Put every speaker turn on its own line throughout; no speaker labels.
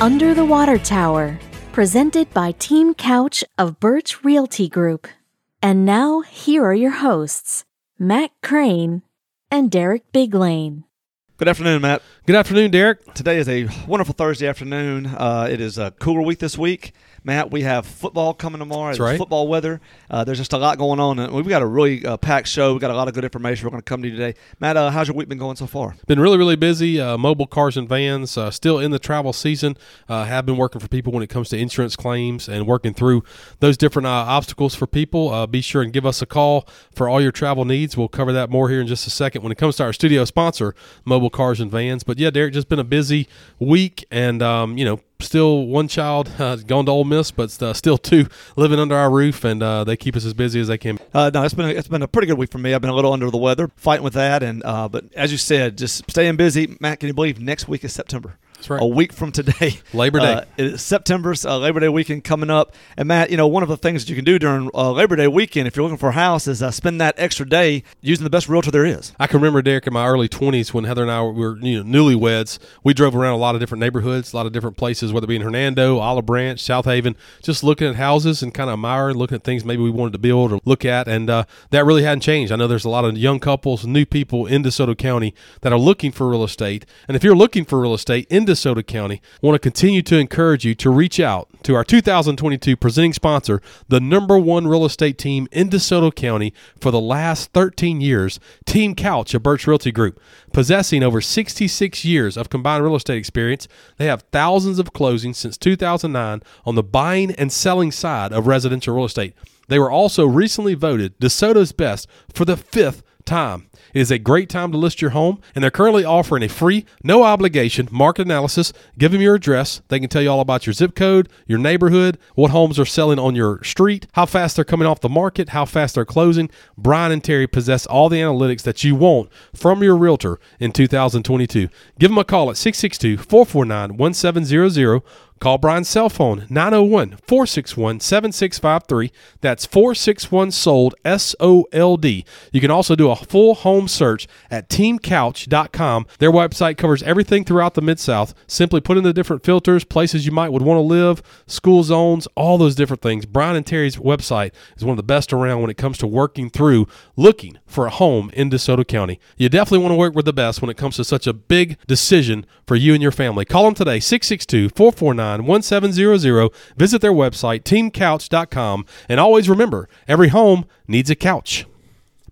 Under the Water Tower, presented by Team Couch of Burch Realty Group. And now, here are your hosts, Matt Crane and Derek Biglane.
Good afternoon, Matt.
Good afternoon, Derek.
Today is a wonderful Thursday afternoon. Uh, it is a cooler week this week. Matt, we have football coming tomorrow.
That's right.
Football weather. Uh, there's just a lot going on. and We've got a really uh, packed show. We've got a lot of good information we're going to come to you today. Matt, uh, how's your week been going so far?
Been really, really busy. Uh, mobile cars and vans uh, still in the travel season. Uh, have been working for people when it comes to insurance claims and working through those different uh, obstacles for people. Uh, be sure and give us a call for all your travel needs. We'll cover that more here in just a second when it comes to our studio sponsor, Mobile Cars and Vans. But yeah, Derek, just been a busy week, and um, you know. Still one child uh, gone to Ole Miss, but uh, still two living under our roof, and uh, they keep us as busy as they can.
Uh, no, it's been a, it's been a pretty good week for me. I've been a little under the weather, fighting with that, and uh, but as you said, just staying busy. Matt, can you believe next week is September?
Right.
A week from today,
Labor Day.
Uh, September's uh, Labor Day weekend coming up. And Matt, you know, one of the things that you can do during uh, Labor Day weekend, if you're looking for a house, is uh, spend that extra day using the best realtor there is.
I can remember Derek in my early twenties when Heather and I were you know newlyweds. We drove around a lot of different neighborhoods, a lot of different places, whether it be in Hernando, Olive Branch, South Haven, just looking at houses and kind of admiring, looking at things maybe we wanted to build or look at, and uh, that really hadn't changed. I know there's a lot of young couples, new people in DeSoto County that are looking for real estate, and if you're looking for real estate in DeSoto County, want to continue to encourage you to reach out to our 2022 presenting sponsor, the number one real estate team in DeSoto County for the last 13 years, Team Couch of Burch Realty Group. Possessing over 66 years of combined real estate experience, they have thousands of closings since 2009 on the buying and selling side of residential real estate. They were also recently voted DeSoto's best for the fifth time. It is a great time to list your home, and they're currently offering a free, no obligation market analysis. Give them your address. They can tell you all about your zip code, your neighborhood, what homes are selling on your street, how fast they're coming off the market, how fast they're closing. Brian and Terry possess all the analytics that you want from your realtor in 2022. Give them a call at 662 449 1700. Call Brian's cell phone 901 461 7653. That's 461 sold S O L D. You can also do a full home search at teamcouch.com. Their website covers everything throughout the Mid South. Simply put in the different filters, places you might would want to live, school zones, all those different things. Brian and Terry's website is one of the best around when it comes to working through looking for a home in DeSoto County. You definitely want to work with the best when it comes to such a big decision for you and your family. Call them today 662 449 1700. Visit their website teamcouch.com and always remember every home needs a couch.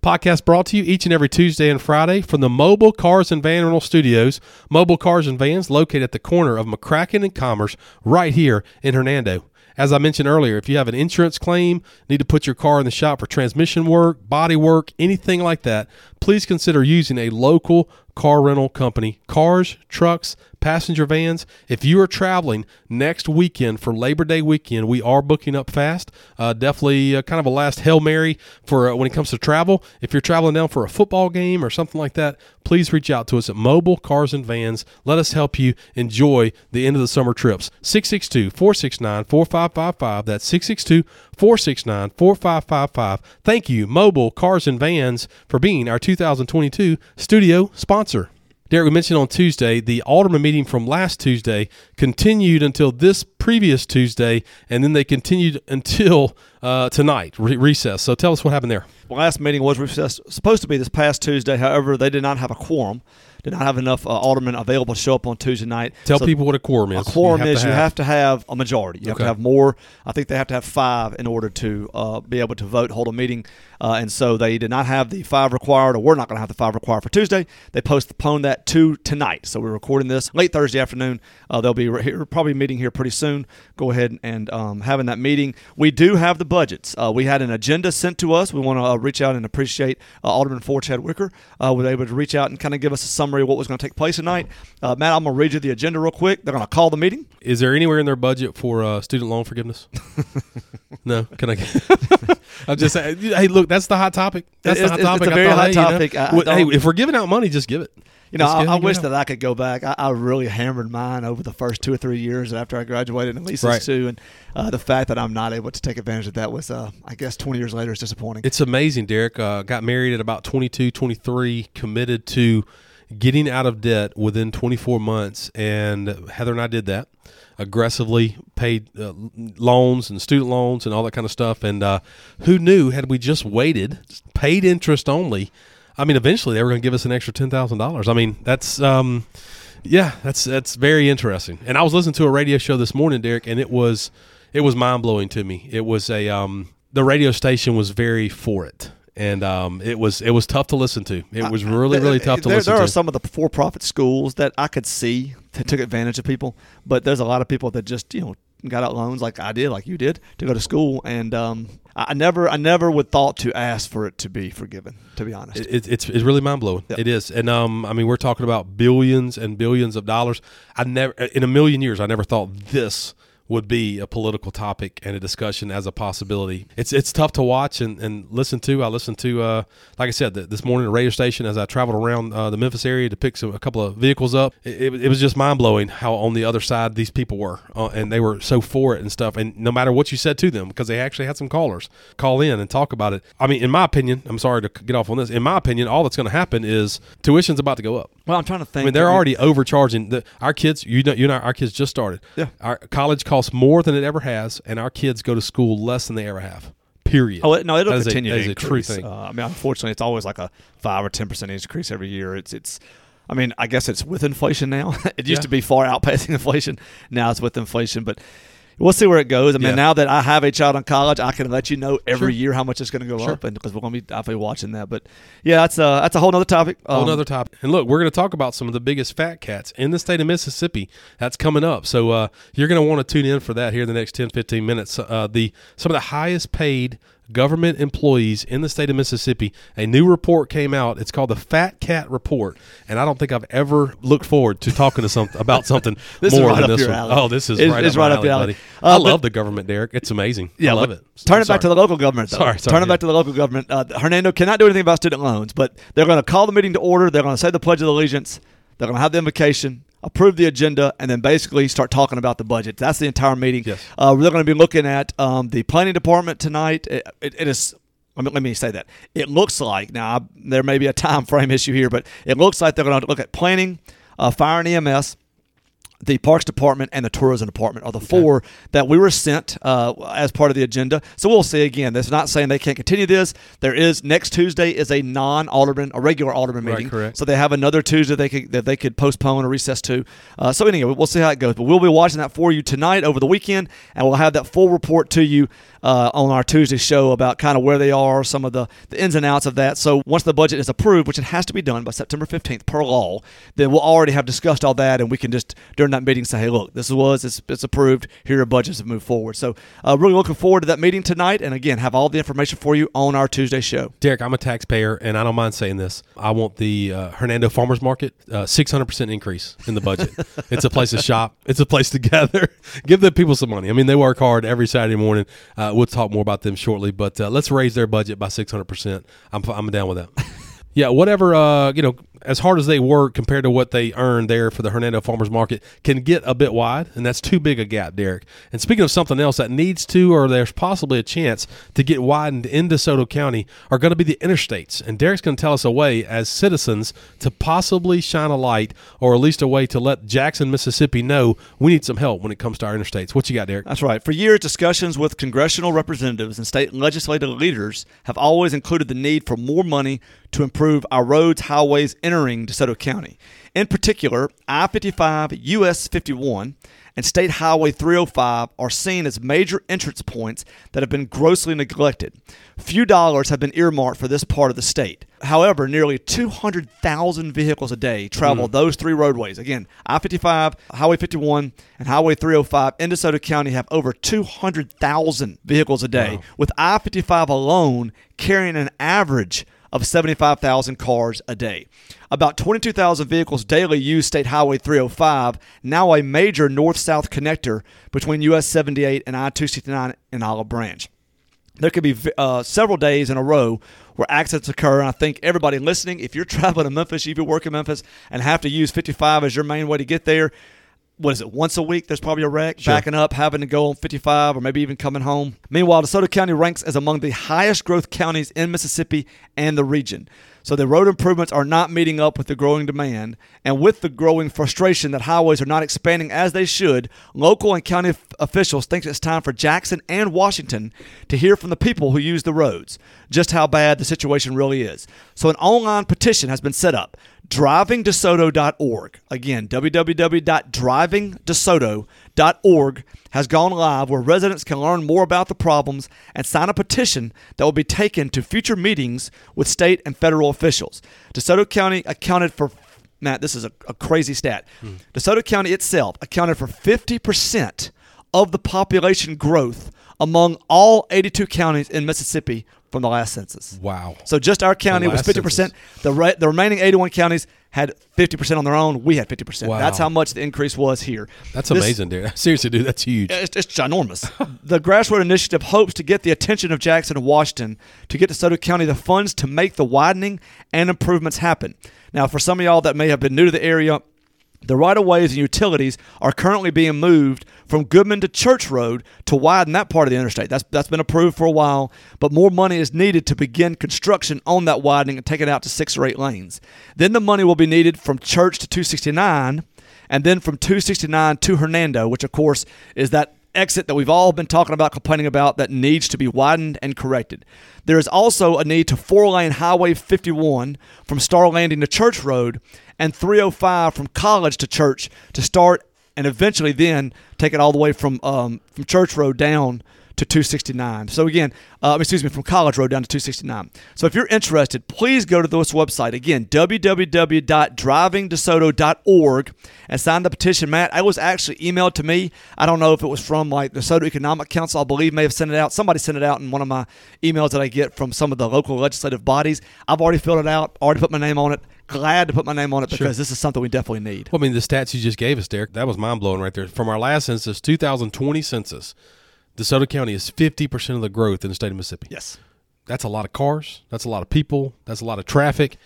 Podcast brought to you each and every Tuesday and Friday from the Mobile Cars and Van Rental Studios. Mobile Cars and Vans located at the corner of McCracken and Commerce right here in Hernando. As I mentioned earlier, if you have an insurance claim, need to put your car in the shop for transmission work, body work, anything like that, please consider using a local car rental company. Cars, trucks, passenger vans. If you are traveling next weekend for Labor Day weekend, we are booking up fast. Uh, definitely uh, kind of a last Hail Mary for uh, when it comes to travel. If you're traveling down for a football game or something like that, please reach out to us at Mobile Cars and Vans. Let us help you enjoy the end of the summer trips. 662 469 4555. That's 662 469 4555. Thank you, Mobile Cars and Vans, for being our 2022 studio sponsor. Derek, we mentioned on Tuesday the Alderman meeting from last Tuesday continued until this previous Tuesday, and then they continued until uh, tonight, re- recess. So tell us what happened there.
The last meeting was recessed, supposed to be this past Tuesday. However, they did not have a quorum, did not have enough uh, aldermen available to show up on Tuesday night.
Tell
So
people what a quorum is.
A quorum
You
is you have to have a majority. You have to have more. I think they have to have five in order to uh, be able to vote, hold a meeting. Uh, and so they did not have the five required, or we're not going to have the five required for Tuesday. They postponed that to tonight. So we're recording this late Thursday afternoon. Uh, they'll be re- here, probably meeting here pretty soon. Go ahead and um, having that meeting. We do have the budgets. Uh, we had an agenda sent to us. We want to uh, reach out and appreciate uh, Alderman Ford Chadwicker. Uh, was able to reach out and kind of give us a summary of what was going to take place tonight. Uh, Matt, I'm going to read you the agenda real quick. They're going to call the meeting.
Is there anywhere in their budget for uh, student loan forgiveness? no. Can I? I'm just saying. Hey, look, that's the hot topic. That's
It
the hot
it's- it's
topic.
a
I
very
thought,
hot
hey, you know,
topic.
Hey, if we're giving out money, just give it.
You know, I, I wish that I could go back. I, I really hammered mine over the first two or three years after I graduated, and Lisa's
Right.
too. And uh, the fact that I'm not able to take advantage of that was, uh, I guess, 20 years later is disappointing.
It's amazing, Derek. Uh, got married at about 22, 23, committed to getting out of debt within 24 months, and Heather and I did that aggressively paid uh, loans and student loans and all that kind of stuff. And uh, who knew had we just waited, paid interest only, I mean, eventually they were going to give us an extra ten thousand dollars. I mean, that's um, yeah, that's that's very interesting. And I was listening to a radio show this morning, Derek, and it was it was mind blowing to me. It was a um, the radio station was very for it and um, it was it was tough to listen to. It was really really tough to
there,
listen
there
to.
There are some of the for-profit schools that I could see that took advantage of people, but there's a lot of people that just you know got out loans like I did, like you did, to go to school, and um, I never I never would thought to ask for it to be forgiven. To be honest,
it, it's it's really mind blowing. Yep. It is, and um, I mean we're talking about billions and billions of dollars. I never in a million years I never thought this would be a political topic and a discussion as a possibility. It's it's tough to watch and, and listen to. I listened to, uh, like I said, the, this morning at radio station as I traveled around uh, the Memphis area to pick some, a couple of vehicles up. It, it, it was just mind blowing how on the other side these people were, uh, and they were so for it and stuff. And no matter what you said to them, because they actually had some callers call in and talk about it. I mean, in my opinion, I'm sorry to get off on this. In my opinion, all that's going to happen is tuition's about to go up.
Well, I'm trying to think.
I mean, they're already overcharging. The, our kids, you know, you know, our kids just started.
Yeah.
Our college costs more than it ever has, and our kids go to school less than they ever have. Period.
Oh no, it'll
that
continue.
Is a,
to
increase.
a true thing. Uh, I mean, unfortunately, it's always like a five or ten percent increase every year. It's it's. I mean, I guess it's with inflation now. it used
Yeah.
to be far outpacing inflation. Now it's with inflation, but we'll see where it goes. I mean,
Yeah.
now that I have a child in college, I can let you know every
Sure.
year how much it's going to go
Sure.
up, and because we're going to be definitely watching that. But yeah, that's a that's a whole other topic.
Whole
Um,
another topic. And look, we're going to talk about some of the biggest fat cats in the state of Mississippi. That's coming up. So uh, you're going to want to tune in for that here in the next 10, 15 minutes. Uh, the some of the highest paid government employees in the state of Mississippi. A new report came out. It's called the Fat Cat Report, and I don't think I've ever looked forward to talking to some about something
This is
more
right
than
up
this one.
alley.
Oh, this is
It's-
right,
it's
up,
right up
alley,
your alley.
buddy.
Uh,
I
but-
love the government, Derek. It's amazing.
Yeah,
I love it.
Turn it
Sorry.
back to the local government. Though.
Sorry, sorry,
turn it back to the local government. Uh, Hernando cannot do anything about student loans, but they're going to call the meeting to order. They're going to say the Pledge of Allegiance. They're going to have the invocation, approve the agenda, and then basically start talking about the budget. That's the entire meeting.
Yes.
Uh, we're going to be looking at um, the planning department tonight. It, it, it is. Let me, let me say that. It looks like now I- there may be a time frame issue here, but it looks like they're going to look at planning, uh, fire and EMS, the Parks Department and the Tourism Department are the four that we were sent uh, as part of the agenda. So we'll see again. That's not saying they can't continue this. There is next Tuesday is a non-alderman, a regular alderman
Right,
meeting.
correct.
So they have another Tuesday they could that they could postpone or recess to. Uh, so anyway, we'll see how it goes. But we'll be watching that for you tonight over the weekend, and we'll have that full report to you uh, on our Tuesday show about kind of where they are, some of the, the ins and outs of that. So once the budget is approved, which it has to be done by September 15th per law, then we'll already have discussed all that, and we can just during that meeting say, hey, look, this was it's, it's approved. Here are budgets have moved forward. So uh, really looking forward to that meeting tonight, and again, have all the information for you on our Tuesday show.
Derek, I'm a taxpayer, and I don't mind saying this. I want the uh, Hernando Farmers Market uh, 600% increase in the budget. it's a place to shop. It's a place to gather. Give the people some money. I mean, they work hard every Saturday morning. Uh, we'll talk more about them shortly, but uh, let's raise their budget by 600%. I'm, I'm down with that. Yeah, whatever, uh, you know, as hard as they work compared to what they earn there for the Hernando Farmers Market can get a bit wide, and that's too big a gap, Derek. And speaking of something else that needs to, or there's possibly a chance to get widened in DeSoto County, are going to be the interstates. And Derek's going to tell us a way as citizens to possibly shine a light, or at least a way to let Jackson, Mississippi know we need some help when it comes to our interstates. What you got, Derek?
That's right. For years, discussions with congressional representatives and state legislative leaders have always included the need for more money to improve our roads, highways entering DeSoto County. In particular, I 55, US 51, and State Highway 305 are seen as major entrance points that have been grossly neglected. Few dollars have been earmarked for this part of the state. However, nearly 200,000 vehicles a day travel hmm. those three roadways. Again, I 55, Highway 51, and Highway 305 in DeSoto County have over 200,000 vehicles a day, with I 55 alone carrying an average of 75,000 cars a day. About 22,000 vehicles daily use State Highway 305, now a major north south connector between US 78 and I 269 in Olive Branch. There could be uh, several days in a row where accidents occur. And I think everybody listening, if you're traveling to Memphis, if you work in Memphis and have to use 55 as your main way to get there, what is it, once a week, there's probably a wreck, backing up, having to go on 55, or maybe even coming home. Meanwhile, DeSoto County ranks as among the highest growth counties in Mississippi and the region. So the road improvements are not meeting up with the growing demand, and with the growing frustration that highways are not expanding as they should, local and county f- officials think it's time for Jackson and Washington to hear from the people who use the roads just how bad the situation really is. So an online petition has been set up drivingdesoto.org. Again, www.drivingdesoto.org has gone live where residents can learn more about the problems and sign a petition that will be taken to future meetings with state and federal officials. DeSoto County accounted for Matt, this is a, a crazy stat. Hmm. DeSoto County itself accounted for 50% of the population growth among all 82 counties in Mississippi from the last census.
Wow.
So just our county was fifty percent. The re- the remaining eighty one counties had fifty percent on their own. We had fifty percent.
Wow.
That's how much the increase was here.
That's
This-
amazing, dude. Seriously, dude, that's huge.
It's, it's ginormous. the Grassroot Initiative hopes to get the attention of Jackson and Washington to get to DeSoto County the funds to make the widening and improvements happen. Now, for some of y'all that may have been new to the area, the right of ways and utilities are currently being moved from Goodman to Church Road to widen that part of the interstate. That's that's been approved for a while, but more money is needed to begin construction on that widening and take it out to six or eight lanes. Then the money will be needed from Church to 269, and then from 269 to Hernando, which of course is that exit that we've all been talking about, complaining about, that needs to be widened and corrected. There is also a need to four lane Highway 51 from Star Landing to Church Road and 305 from College to Church to start and eventually then take it all the way from um, from Church Road down to 269. So again, uh, excuse me, from College Road down to 269. So if you're interested, please go to this website again, www.drivingdesoto.org, and sign the petition. Matt, I was actually emailed to me. I don't know if it was from like DeSoto Economic Council. I believe may have sent it out. Somebody sent it out in one of my emails that I get from some of the local legislative bodies. I've already filled it out. Already put my name on it. Glad to put my name on it because this is something we definitely need.
Well, I mean, the stats you just gave us, Derek, that was mind blowing right there. From our last census, 2020 census, DeSoto County is 50% of the growth in the state of Mississippi.
Yes.
That's a lot of cars. That's a lot of people. That's a lot of traffic.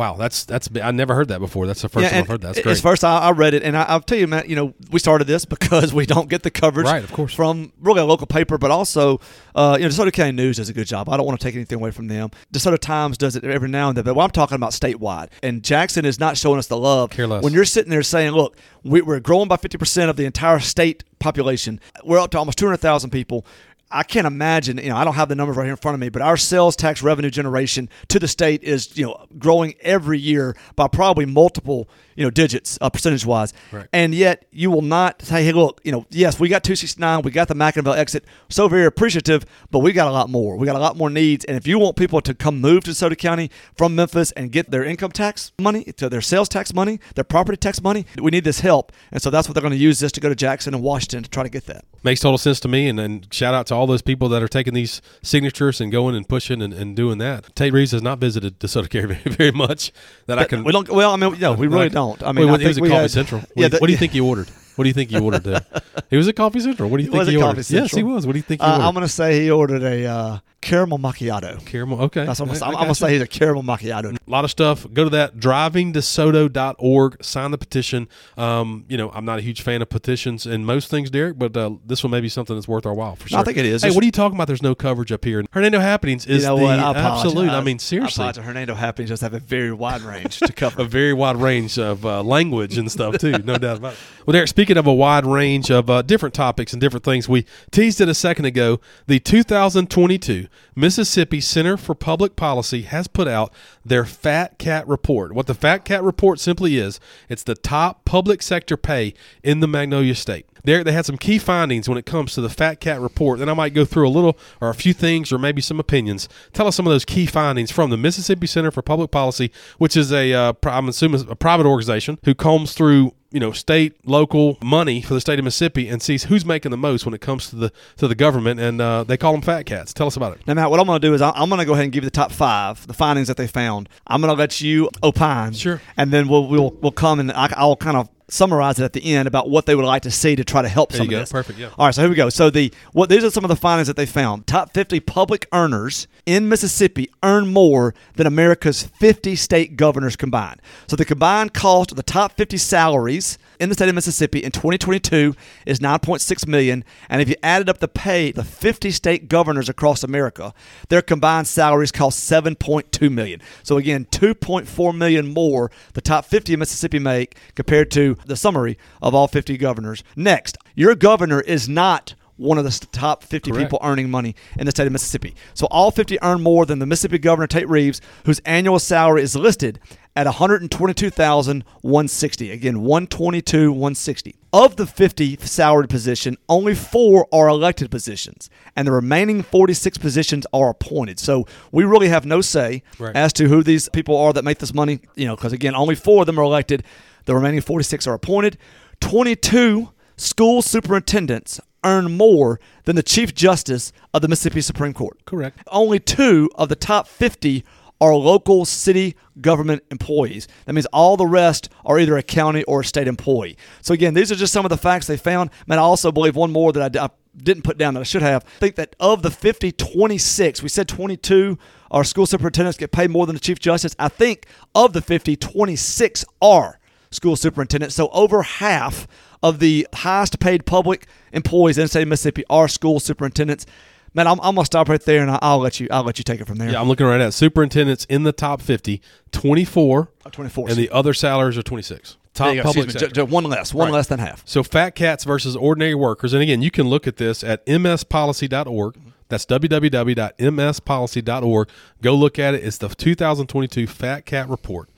Wow, that's that's I never heard that before. That's the first time I've heard that. That's
It's
great.
first I, I read it, and I, I'll tell you, Matt. You know, we started this because we don't get the coverage,
Right, of course.
from really a local paper, but also, uh, you know, DeSoto County News does a good job. I don't want to take anything away from them. DeSoto Times does it every now and then, but I'm talking about statewide, and Jackson is not showing us the love.
Care less.
When you're sitting there saying, "Look, we, we're growing by 50 percent of the entire state population. We're up to almost 200,000 people." I can't imagine, you know, I don't have the numbers right here in front of me, but our sales tax revenue generation to the state is, you know, growing every year by probably multiple, you know, digits, uh, percentage wise.
Right.
And yet you will not say, hey, look, you know, yes, we got 269, we got the McIngvale exit, so very appreciative, but we got a lot more. We got a lot more needs. And if you want people to come move to DeSoto County from Memphis and get their income tax money, to their sales tax money, their property tax money, we need this help. And so that's what they're going to use this to go to Jackson and Washington to try to get that.
Makes total sense to me. And then shout out to all those people that are taking these signatures and going and pushing and, and doing that. Tate Reeves has not visited DeSoto County very, very much that I can.
We don't. Well, I mean, no, we really
I can-
don't. I
Wait,
mean, I
what- it was at Coffee
had-
Central. What,
Yeah,
do you-
the-
what do you think you ordered? What do you think you ordered there? He was at Coffee Central. What do you
He
think
was
he
at
ordered?
Coffee
Yes, he was. What do you think he
Uh,
ordered?
I'm going to say he ordered a uh, caramel macchiato.
Caramel. Okay.
That's what I'm,
I-
gonna-
I
I'm, I'm going to say he's a caramel macchiato.
a lot of stuff. Go to that drivingdesoto.org, sign the petition. Um, you know, I'm not a huge fan of petitions and most things, Derek, but uh, this one may be something that's worth our while for
No,
sure.
I think it is.
Hey,
There's-
what are you talking about? There's no coverage up here. Hernando Happenings is
you know
the?
I
absolute. I mean, seriously.
I. Hernando Happenings just have a very wide range to cover.
a very wide range of uh, language and stuff too, no doubt about it. Well, Derek, speaking of a wide range of uh, different topics and different things, we teased it a second ago. The 2022 Mississippi Center for Public Policy has put out their Fat Cat Report. What the Fat Cat Report simply is, it's the top public sector pay in the Magnolia State. Derek, they had some key findings when it comes to the Fat Cat Report. Then I might go through a little or a few things or maybe some opinions. Tell us some of those key findings from the Mississippi Center for Public Policy, which is a, uh, I'm assuming, a private organization who combs through you know state local money for the state of Mississippi and sees who's making the most when it comes to the to the government and uh, they call them fat cats. Tell us about it.
Now, Matt, what I'm going to do is I'm going to go ahead and give you the top five, the findings that they found. I'm going to let you opine.
Sure.
And then we'll we'll, we'll come and I, I'll kind of summarize it at the end about what they would like to see to try to help
There
some
you
of
go.
this.
Perfect, yeah.
All right, so here we go. So the what these are some of the findings that they found. Top 50 public earners in Mississippi earn more than America's 50 state governors combined. So the combined cost of the top 50 salaries in the state of Mississippi in 2022 is 9.6 million, and if you added up the pay the 50 state governors across America, their combined salaries cost 7.2 million. So again, 2.4 million more the top 50 in Mississippi make compared to the summary of all 50 governors. Next, your governor is not one of the top 50
Correct.
people earning money in the state of Mississippi. So all 50 earn more than the Mississippi Governor Tate Reeves, whose annual salary is listed at 122,160. Again, 122,160. Of the 50 salaried position, only four are elected positions, and the remaining 46 positions are appointed. So we really have no say
Right.
as to who these people are that make this money. You know, because again, only four of them are elected. The remaining 46 are appointed. 22 school superintendents earn more than the Chief Justice of the Mississippi Supreme Court.
Correct.
Only two of the top 50 are local city government employees. That means all the rest are either a county or a state employee. So, again, these are just some of the facts they found. Man, I also believe one more that I didn't put down that I should have. I think that of the 50, 26, we said 22 our school superintendents get paid more than the Chief Justice. I think of the 50, 26 are school superintendents. So over half of the highest paid public employees in the state of Mississippi are school superintendents. Man, I'm, I'm gonna stop right there, and I'll let you. I'll let you take it from there.
Yeah, I'm looking right at superintendents in the top 50, 24,
Uh, 24.
and the other salaries are 26. Top public sector.
Ju- ju- one less. One
Right.
less than half.
So fat cats versus ordinary workers. And again, you can look at this at mspolicy.org. That's www.mspolicy.org. Go look at it. It's the 2022 Fat Cat Report.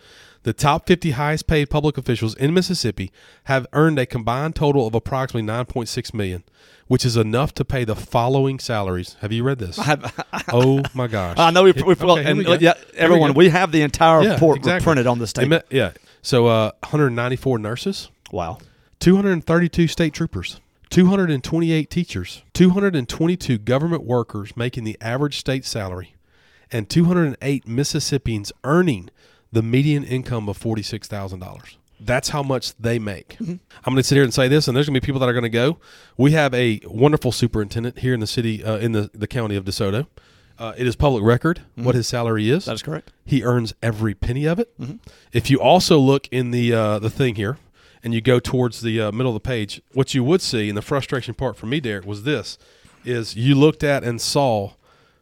The top 50 highest paid public officials in Mississippi have earned a combined total of approximately 9.6 million, which is enough to pay the following salaries. Have you read this? oh my gosh.
I know we, we,
Okay,
and
we
yeah,
Here we
everyone, we, have the entire
Yeah,
report
exactly.
printed on this
They
table.
yeah. So uh, 194 nurses,
wow.
232 state troopers, 228 teachers, 222 government workers making the average state salary, and 208 Mississippians earning the median income of $46,000. That's how much they make. I'm going to sit here and say this, and there's going to be people that are going to go. We have a wonderful superintendent here in the city, uh, in the, the county of DeSoto. Uh, it is public record what his salary is.
That is correct.
He earns every penny of it. If you also look in the uh, the thing here, and you go towards the uh, middle of the page, what you would see, and the frustration part for me, Derek, was this: is you looked at and saw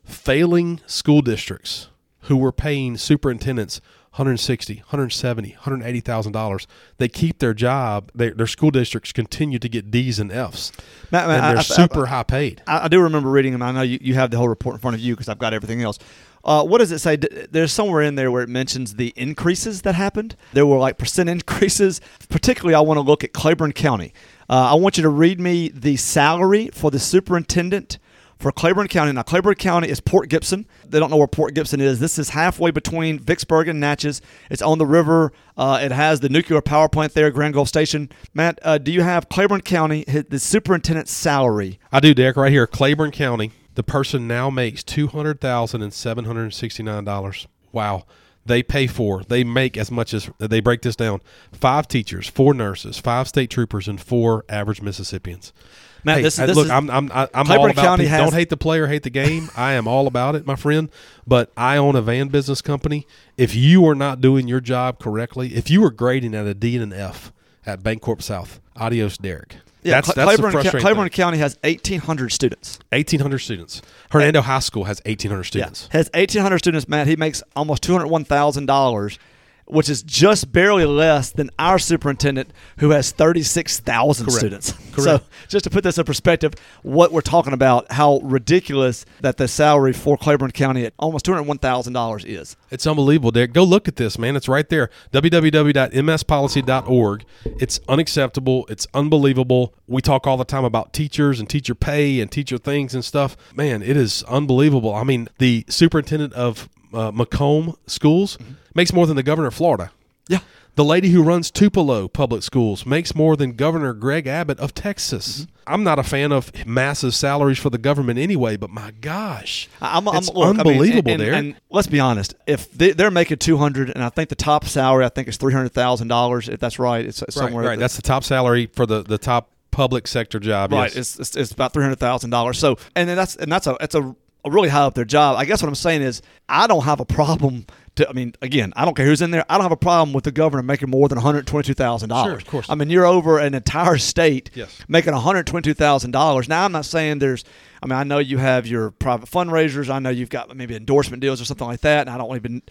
failing school districts who were paying superintendents 160 170 180000 dollars they keep their job their, their school districts continue to get d's and f's
Matt, man,
and they're
I-
super high paid
I, I do remember reading them. I know you, you have the whole report in front of you because I've got everything else. Uh, what does it say? There's somewhere in there where it mentions the increases that happened. There were like percent increases. Particularly, I want to look at Claiborne County. Uh, I want you to read me the salary for the superintendent for Claiborne County. Now, Claiborne County is Port Gibson. They don't know where Port Gibson is. This is halfway between Vicksburg and Natchez. It's on the river. Uh, it has the nuclear power plant there, Grand Gulf Station. Matt, uh, do you have Claiborne County, the superintendent's salary?
I do, Derek, right here. Claiborne County. The person now makes two hundred thousand and seven hundred and sixty nine dollars. Wow. They pay for. They make as much as they break this down. Five teachers, four nurses, five state troopers, and four average Mississippians.
Matt,
Hey,
this, this
look,
is,
I'm I'm I'm all about.
County
people.
has-
don't hate the player, hate the game. I am all about it, my friend. But I own a van business company. If you are not doing your job correctly, if you are grading at a D and an F at Bancorp South, adios, Derek.
yeah,
that's that's
Claiborne, Ca-
frustrating
Claiborne. County has 1,800 students.
1,800 students. Hernando High School has 1,800 students.
Yeah, has 1,800 students. Matt, he makes almost $201,000, which is just barely less than our superintendent, who has 36,000 students.
Correct.
So, just to put this in perspective, what we're talking about, how ridiculous that the salary for Claiborne County at almost $201,000 is.
It's unbelievable, Derek. Go look at this, man. It's right there. www.mspolicy.org. It's unacceptable. It's unbelievable. We talk all the time about teachers and teacher pay and teacher things and stuff. Man, it is unbelievable. I mean, the superintendent of uh, McComb Schools makes more than the governor of Florida.
Yeah.
The lady who runs Tupelo Public Schools makes more than Governor Greg Abbott of Texas. Mm-hmm. I'm not a fan of massive salaries for the government anyway, but my gosh,
I'm, I'm,
it's
look, I mean,
unbelievable,
and, and, and let's be honest. If they, they're making 200, and I think the top salary I think is $300,000, if that's right, it's it's
right,
somewhere.
right. That's the top salary for the, the top public sector job.
Right,
yes.
it's, it's, it's about three hundred thousand dollars. So, and then that's and that's a it's a really high up their job. I guess what I'm saying is I don't have a problem. To, I mean, again, I don't care who's in there. I don't have a problem with the governor making more than one hundred twenty-two thousand dollars.
Sure, of course.
I mean, you're over an entire state
Yes.
making one hundred twenty-two thousand dollars. Now, I'm not saying there's. I mean, I know you have your private fundraisers. I know you've got maybe endorsement deals or something like that. And I don't even,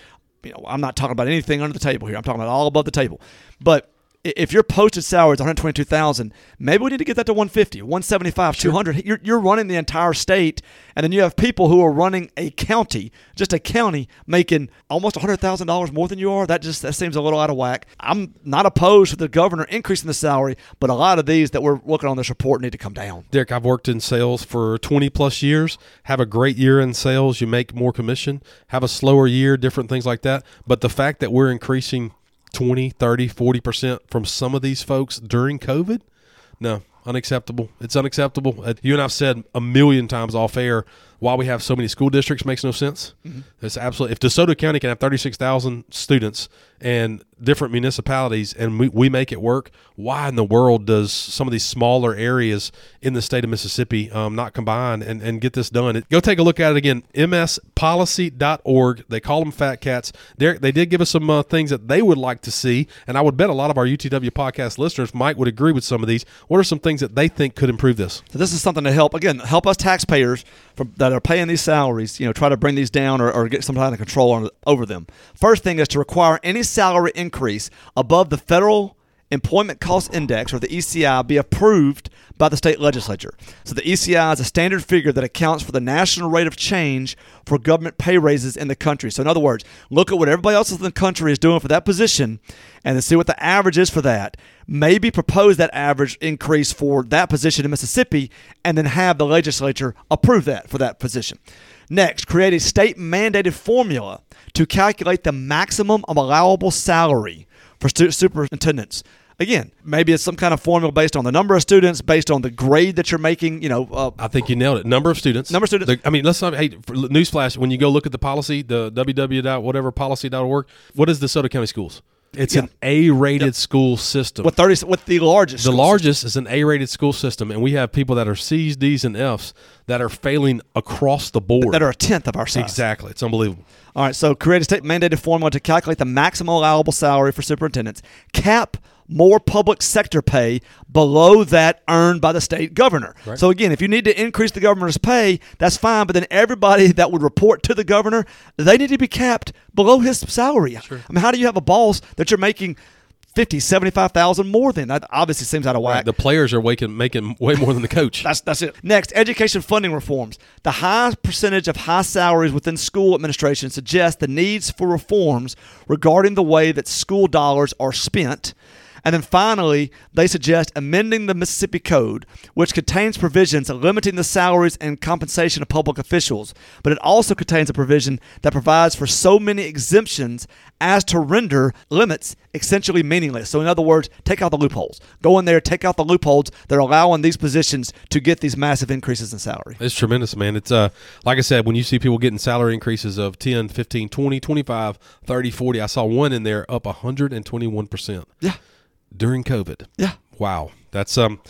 you know, I'm not talking about anything under the table here. I'm talking about all above the table. But if your posted salary is 122,000, maybe we need to get that to 150, 175, 200. You're, you're running the entire state, and then you have people who are running a county, just a county, making almost $100,000 more than you are. That just that seems a little out of whack. I'm not opposed to the governor increasing the salary, but a lot of these that we're looking on this report need to come down.
Derek, I've worked in sales for 20 plus years. Have a great year in sales, you make more commission. Have a slower year, different things like that. But the fact that we're increasing 20, 30, 40% from some of these folks during COVID, no, unacceptable. It's unacceptable. Uh, you and I've said a million times off air why we have so many school districts makes no sense. It's absolutely if DeSoto County can have 36,000 students and different municipalities and we, we make it work, why in the world does some of these smaller areas in the state of Mississippi um, not combine and, and get this done? Go take a look at it again, mspolicy.org. They call them fat cats. Derek, they did give us some uh, things that they would like to see, and I would bet a lot of our UTW podcast listeners, Mike, would agree with some of these. What are some things that they think could improve this?
So this is something to help again help us taxpayers from, that are paying these salaries. You know, try to bring these down or, or get some kind of control on, over them. First thing is to require any salary increase above the federal employment cost index or the ECI be approved by the state legislature. So the ECI is a standard figure that accounts for the national rate of change for government pay raises in the country. So in other words, look at what everybody else in the country is doing for that position and then see what the average is for that. Maybe propose that average increase for that position in Mississippi and then have the legislature approve that for that position. Next, create a state mandated formula to calculate the maximum of allowable salary for stu- superintendents. Again, maybe it's some kind of formula based on the number of students, based on the grade that you're making. You know, uh,
I think you nailed it. Number of students.
Number of students.
The- I mean, let's not. Hey, newsflash: when you go look at the policy, the www whatever policy.org, what is the DeSoto County Schools? It's
Yeah.
an A-rated school system.
with thirty, with the largest,
the largest is an A-rated school system, and we have people that are C's, D's, and F's that are failing across the board.
that are a tenth of our size.
exactly. It's unbelievable.
All right, so create a state mandated formula to calculate the maximum allowable salary for superintendents. Cap more public sector pay below that earned by the state governor. So again, if you need to increase the governor's pay, that's fine, but then everybody that would report to the governor, they need to be capped below his salary. I mean, how do you have a boss that you're making 50, 75,000 more than? That obviously seems out of whack.
The players are waking, making way more than the coach.
That's that's it. Next, education funding reforms. The high percentage of high salaries within school administration suggests the needs for reforms regarding the way that school dollars are spent. And then finally, they suggest amending the Mississippi Code, which contains provisions limiting the salaries and compensation of public officials, but it also contains a provision that provides for so many exemptions as to render limits essentially meaningless. So, in other words, take out the loopholes. Go in there, take out the loopholes that are allowing these positions to get these massive increases in salary.
It's tremendous, man. It's uh like I said, when you see people getting salary increases of 10, 15, 20, 25, 30, 40, I saw one in there up 121%
Yeah,
during COVID.
yeah.
Wow. That's um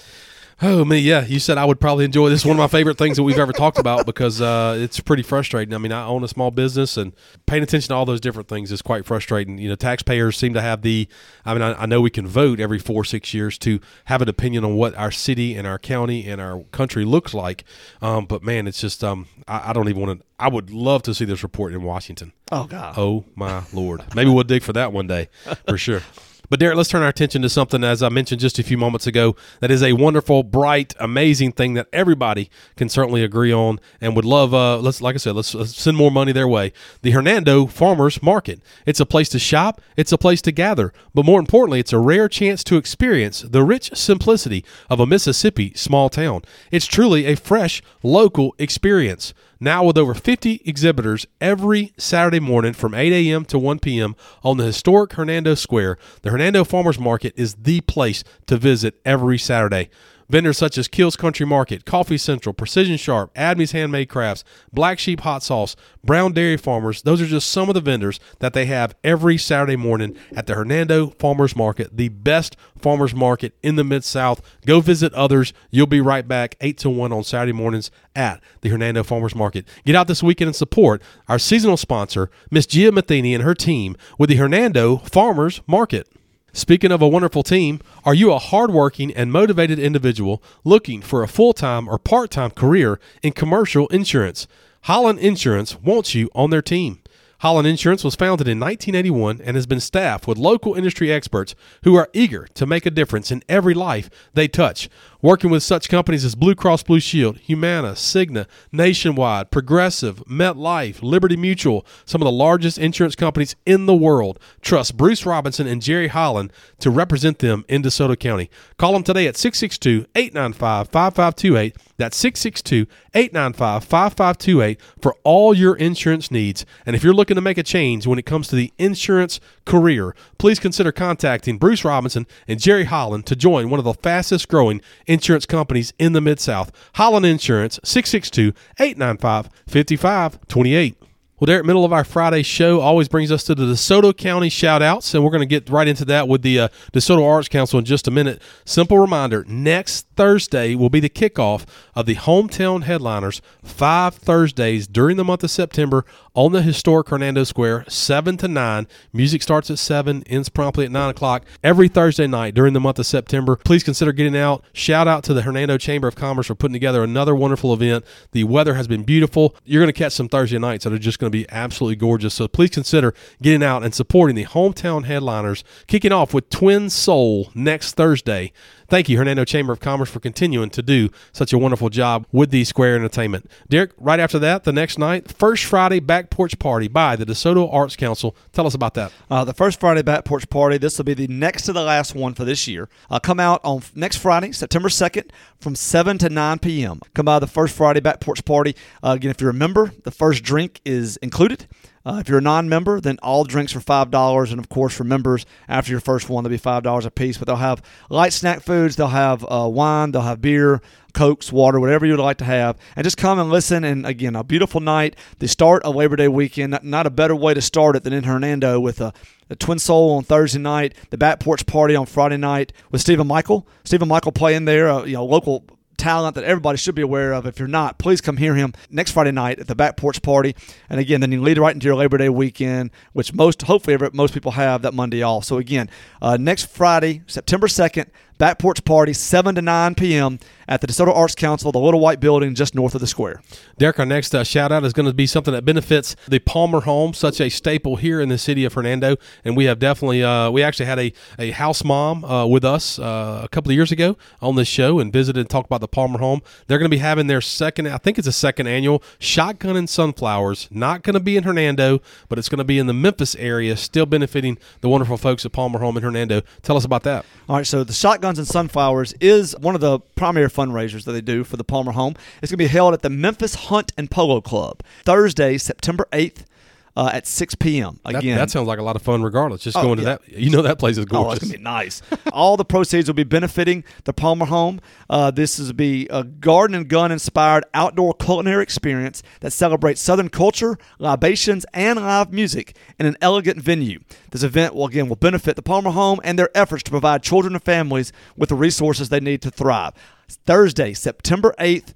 Oh me, yeah. You said I would probably enjoy this. One of my favorite things that we've ever talked about because uh, it's pretty frustrating. I mean, I own a small business, and paying attention to all those different things is quite frustrating. You know, taxpayers seem to have the. I mean, I, I know we can vote every four six years to have an opinion on what our city and our county and our country looks like, um, but man, it's just um, I, I don't even want to. I would love to see this report in Washington.
Oh, God.
Oh my lord! Maybe we'll dig for that one day for sure. But Derek, let's turn our attention to something as I mentioned just a few moments ago. That is a wonderful, bright, amazing thing that everybody can certainly agree on and would love. Uh, let's, like I said, let's, let's send more money their way. The Hernando Farmers Market. It's a place to shop. It's a place to gather. But more importantly, it's a rare chance to experience the rich simplicity of a Mississippi small town. It's truly a fresh, local experience. Now, with over 50 exhibitors every Saturday morning from 8 a.m. to 1 p.m. on the historic Hernando Square, the Hernando Farmers Market is the place to visit every Saturday. Vendors such as Kills Country Market, Coffee Central, Precision Sharp, Adme's Handmade Crafts, Black Sheep Hot Sauce, Brown Dairy Farmers. Those are just some of the vendors that they have every Saturday morning at the Hernando Farmers Market, the best farmers market in the Mid South. Go visit others. You'll be right back 8 to 1 on Saturday mornings at the Hernando Farmers Market. Get out this weekend and support our seasonal sponsor, Miss Gia Matheny and her team with the Hernando Farmers Market. Speaking of a wonderful team, are you a hardworking and motivated individual looking for a full time or part time career in commercial insurance? Holland Insurance wants you on their team. Holland Insurance was founded in 1981 and has been staffed with local industry experts who are eager to make a difference in every life they touch. Working with such companies as Blue Cross Blue Shield, Humana, Cigna, Nationwide, Progressive, MetLife, Liberty Mutual, some of the largest insurance companies in the world, trust Bruce Robinson and Jerry Holland to represent them in DeSoto County. Call them today at 662 895 5528. That's 662 895 5528 for all your insurance needs. And if you're looking to make a change when it comes to the insurance career, please consider contacting Bruce Robinson and Jerry Holland to join one of the fastest growing insurance companies in the Mid South. Holland Insurance, 662 895 5528. Well, Derek, middle of our Friday show always brings us to the DeSoto County shout outs, and we're going to get right into that with the uh, DeSoto Arts Council in just a minute. Simple reminder next Thursday will be the kickoff of the Hometown Headliners, five Thursdays during the month of September on the historic Hernando Square, 7 to 9. Music starts at 7, ends promptly at 9 o'clock every Thursday night during the month of September. Please consider getting out. Shout out to the Hernando Chamber of Commerce for putting together another wonderful event. The weather has been beautiful. You're going to catch some Thursday nights that are just going to be absolutely gorgeous. So please consider getting out and supporting the hometown headliners, kicking off with Twin Soul next Thursday. Thank you, Hernando Chamber of Commerce, for continuing to do such a wonderful job with the Square Entertainment. Derek, right after that, the next night, First Friday Back Porch Party by the DeSoto Arts Council. Tell us about that.
Uh, the first Friday Back Porch Party, this will be the next to the last one for this year. Uh, come out on next Friday, September 2nd, from 7 to 9 p.m. Come by the first Friday Back Porch Party. Uh, again, if you remember, the first drink is included. Uh, if you're a non-member, then all drinks are five dollars, and of course for members, after your first one, they'll be five dollars a piece. But they'll have light snack foods, they'll have uh, wine, they'll have beer, cokes, water, whatever you'd like to have, and just come and listen. And again, a beautiful night. The start of Labor Day weekend. Not, not a better way to start it than in Hernando with a, a Twin Soul on Thursday night, the Back Porch Party on Friday night with Stephen Michael. Stephen Michael playing there, uh, you know, local talent that everybody should be aware of. If you're not, please come hear him next Friday night at the Back Porch Party. And again, then you lead right into your Labor Day weekend, which most, hopefully, most people have that Monday off. So again, uh, next Friday, September 2nd, Back Porch Party, 7 to 9 p.m. at the DeSoto Arts Council, the Little White Building just north of the square.
Derek, our next uh, shout out is going to be something that benefits the Palmer home, such a staple here in the city of Hernando. And we have definitely, uh, we actually had a, a house mom uh, with us uh, a couple of years ago on this show and visited and talked about the Palmer home. They're going to be having their second, I think it's a second annual Shotgun and Sunflowers. Not going to be in Hernando, but it's going to be in the Memphis area, still benefiting the wonderful folks at Palmer Home in Hernando. Tell us about that.
All right, so the Shotgun and Sunflowers is one of the primary fundraisers that they do for the Palmer home. It's going to be held at the Memphis Hunt and Polo Club Thursday, September 8th. Uh, at 6 p.m. Again,
that, that, sounds like a lot of fun. Regardless, just
oh,
going to
yeah.
that, you know, that place is gorgeous.
Oh, it's gonna be nice. All the proceeds will be benefiting the Palmer home. Uh, this is be a garden and gun inspired outdoor culinary experience that celebrates Southern culture, libations, and live music in an elegant venue. This event will again will benefit the Palmer home and their efforts to provide children and families with the resources they need to thrive. Thursday, September 8th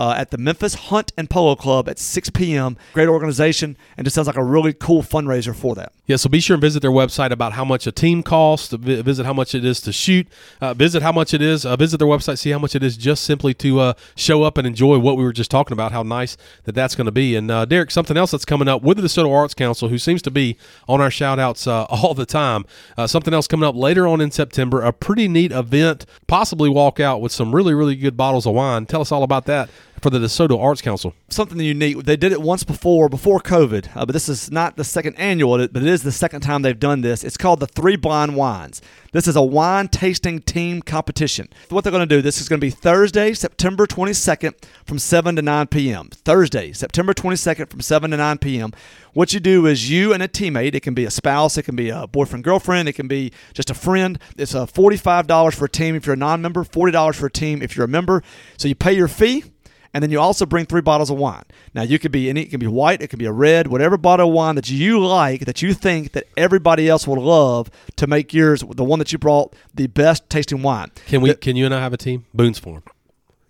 uh, at the Memphis Hunt and Polo Club at 6 p.m. Great organization, and just sounds like a really cool fundraiser for that.
Yeah, so be sure and visit their website about how much a team costs, visit how much it is to shoot, uh, visit how much it is, uh, visit their website, see how much it is just simply to uh, show up and enjoy what we were just talking about, how nice that that's going to be. And uh, Derek, something else that's coming up with the DeSoto Arts Council, who seems to be on our shout outs uh, all the time, something else coming up later on in September, a pretty neat event, possibly walk out with some really, really good bottles of wine. Tell us all about that for the DeSoto Arts Council.
something unique. They did it once before, before COVID, uh, but this is not the second annual, but it is the second time they've done this. It's called the Three Blind Wines. This is a wine tasting team competition. What they're going to do, this is going to be Thursday, September 22nd from 7 to 9 p.m. Thursday, September 22nd from 7 to 9 p.m. What you do is you and a teammate, it can be a spouse, it can be a boyfriend, girlfriend, it can be just a friend. It's a $45 for a team if you're a non member, $40 for a team if you're a member. So you pay your fee and then you also bring three bottles of wine. Now you could be any, it can be white, it can be a red, whatever bottle of wine that you like, that you think that everybody else will love to make yours the one that you brought the best tasting wine.
Can we? Can you and I have a team? Boone's Farm.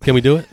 Can we do it?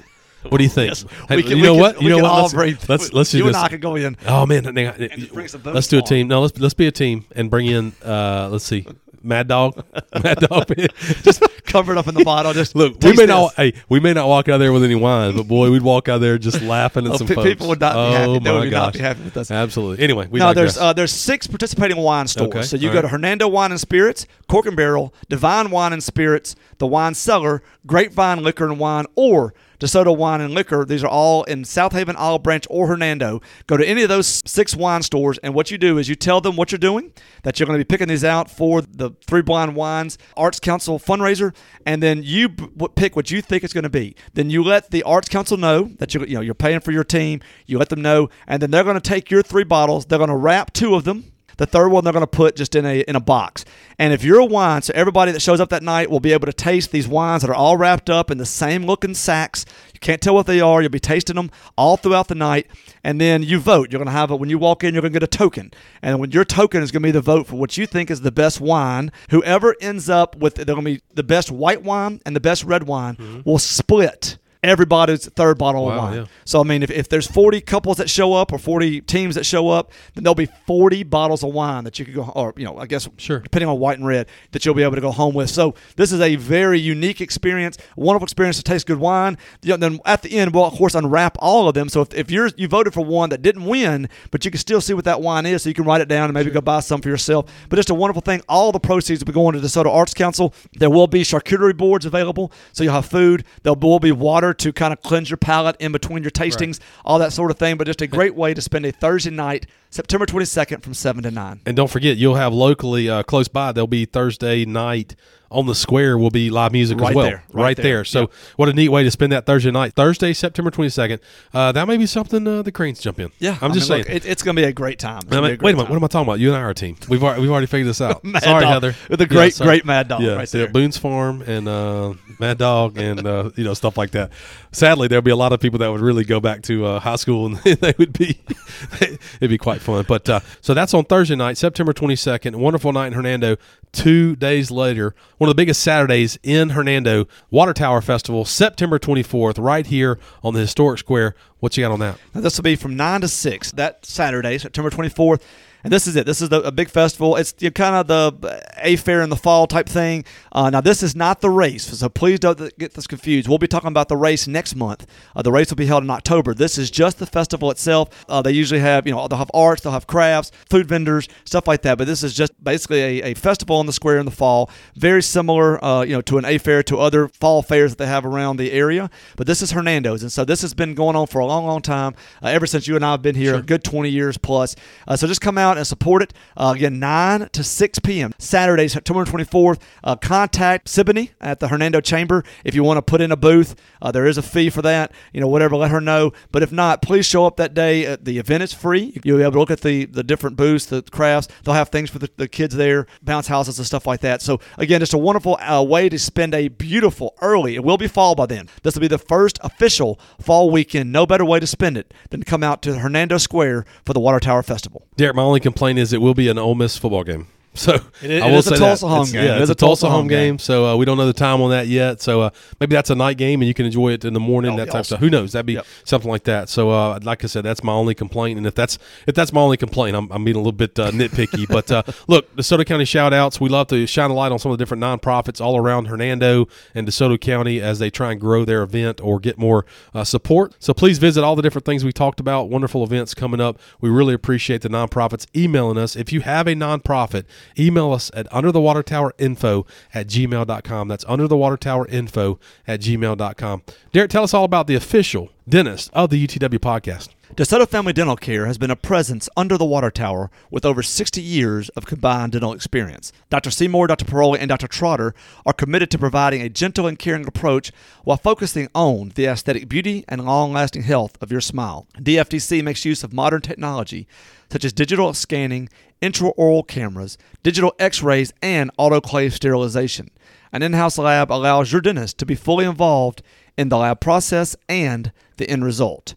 What do you think?
Yes,
Hey,
can-
you know
can-
what? You know
can
what? Let's,
bring-
let's let's do
you
this.
and I could go in.
Oh man, hang on.
just bring some
let's do a team. No, let's let's be a team and bring in. uh Let's see, Mad Dog. Mad Dog.
Just cover it up in the bottle. Just
Look, we may
this.
not. Hey, we may not walk out there with any wine, but boy, we'd walk out there just laughing at
Oh,
some
pe-
folks.
people would not be
oh
happy. They
my
would
gosh,
not be happy with us.
Absolutely. Anyway, we
no,
digress.
there's uh, there's six participating wine stores.
Okay,
So you
all
go
right.
to Hernando Wine and Spirits, Cork and Barrel, Divine Wine and Spirits, The Wine Cellar, Grapevine Liquor and Wine, or DeSoto Wine and Liquor. These are all in Southaven, Olive Branch, or Hernando. Go to any of those six wine stores, and what you do is you tell them what you're doing, that you're going to be picking these out for the Three Blind Wines Arts Council fundraiser, and then you pick what you think it's going to be. Then you let the Arts Council know that you you know you're paying for your team. You let them know, and then they're going to take your three bottles. They're going to wrap two of them. The third one they're going to put just in a in a box. And if you're a wine, so everybody that shows up that night will be able to taste these wines that are all wrapped up in the same looking sacks. You can't tell what they are. You'll be tasting them all throughout the night, and then you vote. You're going to have it when you walk in. You're going to get a token, and when your token is going to be the vote for what you think is the best wine. Whoever ends up with they're going to be the best white wine and the best red wine mm-hmm. will split everybody's third bottle of wine.
yeah.
So I mean, if, if there's 40 couples that show up or 40 teams that show up, then there'll be 40 bottles of wine that you could go, or you know, I guess
Sure.
depending on white and red, that you'll be able to go home with. So this is a very unique experience, wonderful experience to taste good wine. You know, then at the end, we'll of course unwrap all of them. So if, if you're you voted for one that didn't win, but you can still see what that wine is, so you can write it down and maybe go buy some for yourself. But just a wonderful thing. All the proceeds will be going to the DeSoto Arts Council. There will be charcuterie boards available, so you'll have food. There will be water to kind of cleanse your palate in between your tastings, all that sort of thing. But just a great way to spend a Thursday night, September 22nd, from seven to nine.
And don't forget, you'll have locally uh, close by. There'll be Thursday night on the square. Will be live music
Right
as well,
there,
right,
right
there.
there.
So,
Yep.
what a neat way to spend that Thursday night. Thursday, September twenty second. Uh, that may be something uh, the Cranes jump in.
Yeah,
I'm
I
just
mean,
saying.
look, it, it's going to be a great time.
I mean,
a great
wait a minute.
time.
What am I talking about? You and I are a team. We've already, we've already figured this out. Sorry,
Dog.
Heather.
The great,
sorry.
great Mad Dog
Yeah,
right there.
Boone's Farm and uh, Mad Dog and uh, you know stuff like that. Sadly, there'll be a lot of people that would really go back to uh, high school and they would be it'd be quite fun. But uh, so that's on Thursday night, September twenty second. Wonderful night in Hernando. Two days later, one of the biggest Saturdays in Hernando, Water Tower Festival, September twenty fourth, right here on the historic square. What you got on that?
Now, this will be from 9 to 6 that Saturday, September 24th. And this is it. This is the, a big festival. It's you know, kind of the A fair in the fall type thing. Uh, now, this is not the race, so please don't get this confused. We'll be talking about the race next month. Uh, the race will be held in October. This is just the festival itself. Uh, they usually have, you know, they'll have arts, they'll have crafts, food vendors, stuff like that. But this is just basically a, a festival on the square in the fall. Very similar, uh, you know, to an A fair, to other fall fairs that they have around the area. But this is Hernando's, and so this has been going on for a long, long time. Uh, ever since you and I have been here, a good 20 years plus. Uh, so just come out and support it. Uh, again, 9 to 6 p.m. Saturday, September 24th. Uh, contact Siboney at the Hernando Chamber if you want to put in a booth. Uh, there is a fee for that. You know, whatever, let her know. But if not, please show up that day. Uh, the event is free. You'll be able to look at the, the different booths, the crafts. They'll have things for the, the kids there, bounce houses and stuff like that. So again, just a wonderful uh, way to spend a beautiful early. It will be fall by then. This will be the first official fall weekend. No better way to spend it than to come out to Hernando Square for the Water Tower Festival.
Derek, my only complaint is it will be an Ole Miss football game. So
It is-
I
it
will
is a Tulsa
that.
home
It's-
game.
Yeah, it's
is
a Tulsa
Tulsa
home game.
game.
So uh, we don't know the time on that yet. So uh, maybe that's a night game and you can enjoy it in the morning.
Oh,
that type of stuff. Who knows? That'd be
Yep.
something like that. So uh, like I said, that's my only complaint. And if that's if that's my only complaint, I'm, I'm being a little bit uh, nitpicky. but uh, look, DeSoto County shout outs. We love to shine a light on some of the different nonprofits all around Hernando and DeSoto County as they try and grow their event or get more uh, support. So please visit all the different things we talked about. Wonderful events coming up. We really appreciate the nonprofits emailing us. If you have a nonprofit email us at underthewatertowerinfo at gmail.com. That's underthewatertowerinfo at gmail.com. Derek, tell us all about the official dentist of the UTW podcast.
DeSoto Family Dental Care has been a presence under the water tower with over 60 years of combined dental experience. Dr. Seymour, Dr. Paroli, and Dr. Trotter are committed to providing a gentle and caring approach while focusing on the aesthetic beauty and long lasting health of your smile. DFDC makes use of modern technology such as digital scanning, intraoral cameras, digital x rays, and autoclave sterilization. An in house lab allows your dentist to be fully involved in the lab process and the end result.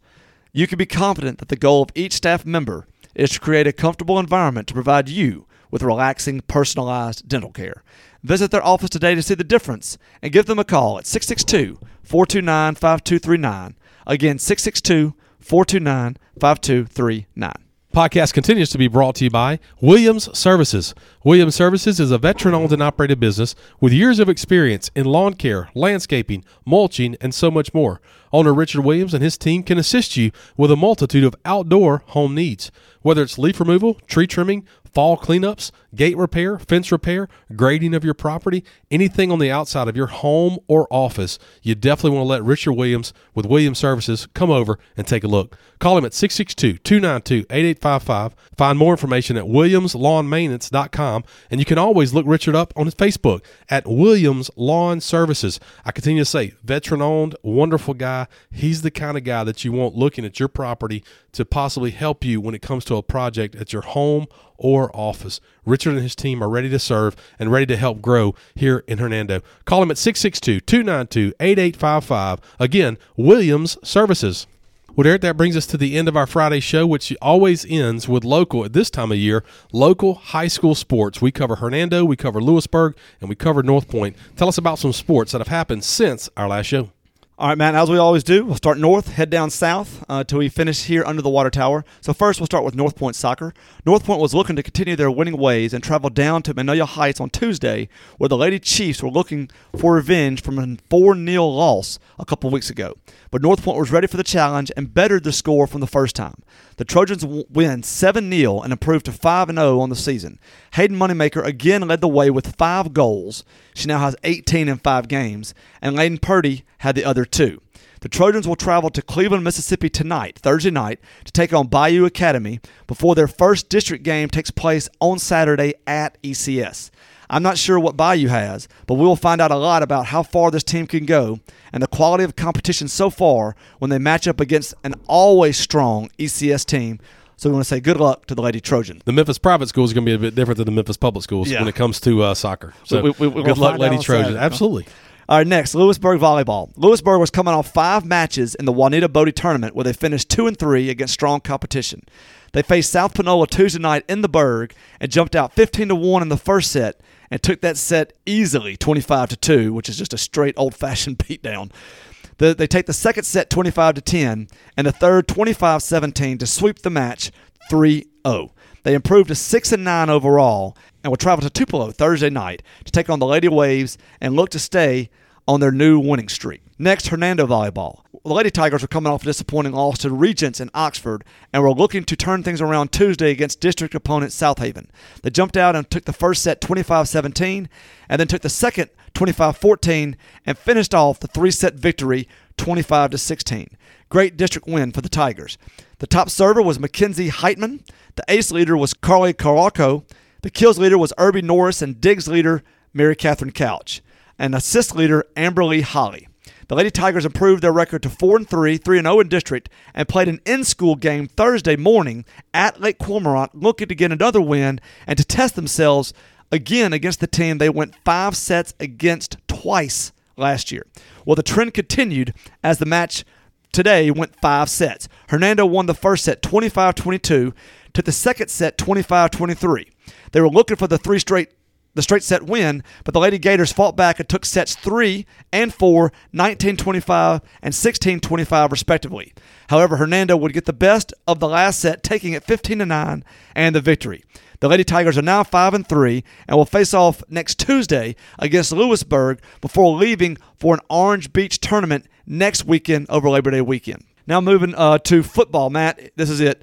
You can be confident that the goal of each staff member is to create a comfortable environment to provide you with relaxing, personalized dental care. Visit their office today to see the difference and give them a call at 662 429 5239. Again, 662 429 5239.
Podcast continues to be brought to you by Williams Services. Williams Services is a veteran owned and operated business with years of experience in lawn care, landscaping, mulching, and so much more. Owner Richard Williams and his team can assist you with a multitude of outdoor home needs. Whether it's leaf removal, tree trimming, fall cleanups, gate repair, fence repair, grading of your property, anything on the outside of your home or office, you definitely want to let Richard Williams with Williams Services come over and take a look. Call him at 662 292 8855. Find more information at williamslawnmaintenance.com, and you can always look Richard up on his Facebook at Williams Lawn Services. I continue to say, veteran owned, wonderful guy. He's the kind of guy that you want looking at your property to possibly help you when it comes to a project at your home or office. Richard and his team are ready to serve and ready to help grow here in Hernando. Call him at 662 292 8855. Again, Williams Services. Well, Derek, that brings us to the end of our Friday show, which always ends with local, at this time of year, local high school sports. We cover Hernando, we cover Lewisburg, and we cover North Point. Tell us about some sports that have happened since our last show.
All right, Matt, as we always do, we'll start north, head down south uh, we finish here under the water tower. So, first, we'll start with North Point Soccer. North Point was looking to continue their winning ways and traveled down to Magnolia Heights on Tuesday, where the Lady Chiefs were looking for revenge from a 4 0 loss a couple weeks ago. But North Point was ready for the challenge and bettered the score from the first time. The Trojans win 7 0 and improved to 5 0 on the season. Hayden Moneymaker again led the way with five goals. She now has 18 in five games, and Layden Purdy had the other two. The Trojans will travel to Cleveland, Mississippi tonight, Thursday night, to take on Bayou Academy before their first district game takes place on Saturday at ECS. I'm not sure what Bayou has, but we will find out a lot about how far this team can go and the quality of competition so far when they match up against an always strong ECS team. So we want to say good luck to the Lady Trojan.
The Memphis private school is going to be a bit different than the Memphis public schools
Yeah.
when it comes to uh, soccer. So
We- we- we-
good
we'll
luck, Lady
out on
Trojans.
Saturday.
Absolutely.
All right, next, Lewisburg volleyball. Lewisburg was coming off five matches in the Juanita Bodie tournament where they finished two and three against strong competition. They faced South Panola Tuesday night in the Berg and jumped out 15 to one in the first set and took that set easily 25 to two, which is just a straight old-fashioned beatdown. The, they take the second set 25 to 10 and the third 25-17 to sweep the match 3-0. They improved to 6 and 9 overall and will travel to Tupelo Thursday night to take on the Lady Waves and look to stay on their new winning streak. Next, Hernando Volleyball. The Lady Tigers are coming off a disappointing loss to Regents in Oxford and were looking to turn things around Tuesday against district opponent Southaven. They jumped out and took the first set 25 17 and then took the second 25 14 and finished off the three set victory 25 16. Great district win for the Tigers. The top server was Mackenzie Heitman. The ace leader was Carly Caraco. The kills leader was Irby Norris and digs leader Mary Catherine Couch. And assist leader Amber Lee Holly. The Lady Tigers improved their record to 4 and 3, 3 and 0 in district, and played an in-school game Thursday morning at Lake Cormorant, looking to get another win and to test themselves again against the team they went five sets against twice last year. Well, the trend continued as the match today went five sets. Hernando won the first set 25 22, took the second set 25 23. They were looking for the three straight the straight set win, but the Lady Gators fought back and took sets 3 and 4, 19-25 and 16-25 respectively. However, Hernando would get the best of the last set, taking it 15 to 9 and the victory. The Lady Tigers are now 5 and 3 and will face off next Tuesday against Lewisburg before leaving for an Orange Beach tournament next weekend over Labor Day weekend. Now moving uh, to football, Matt, this is it.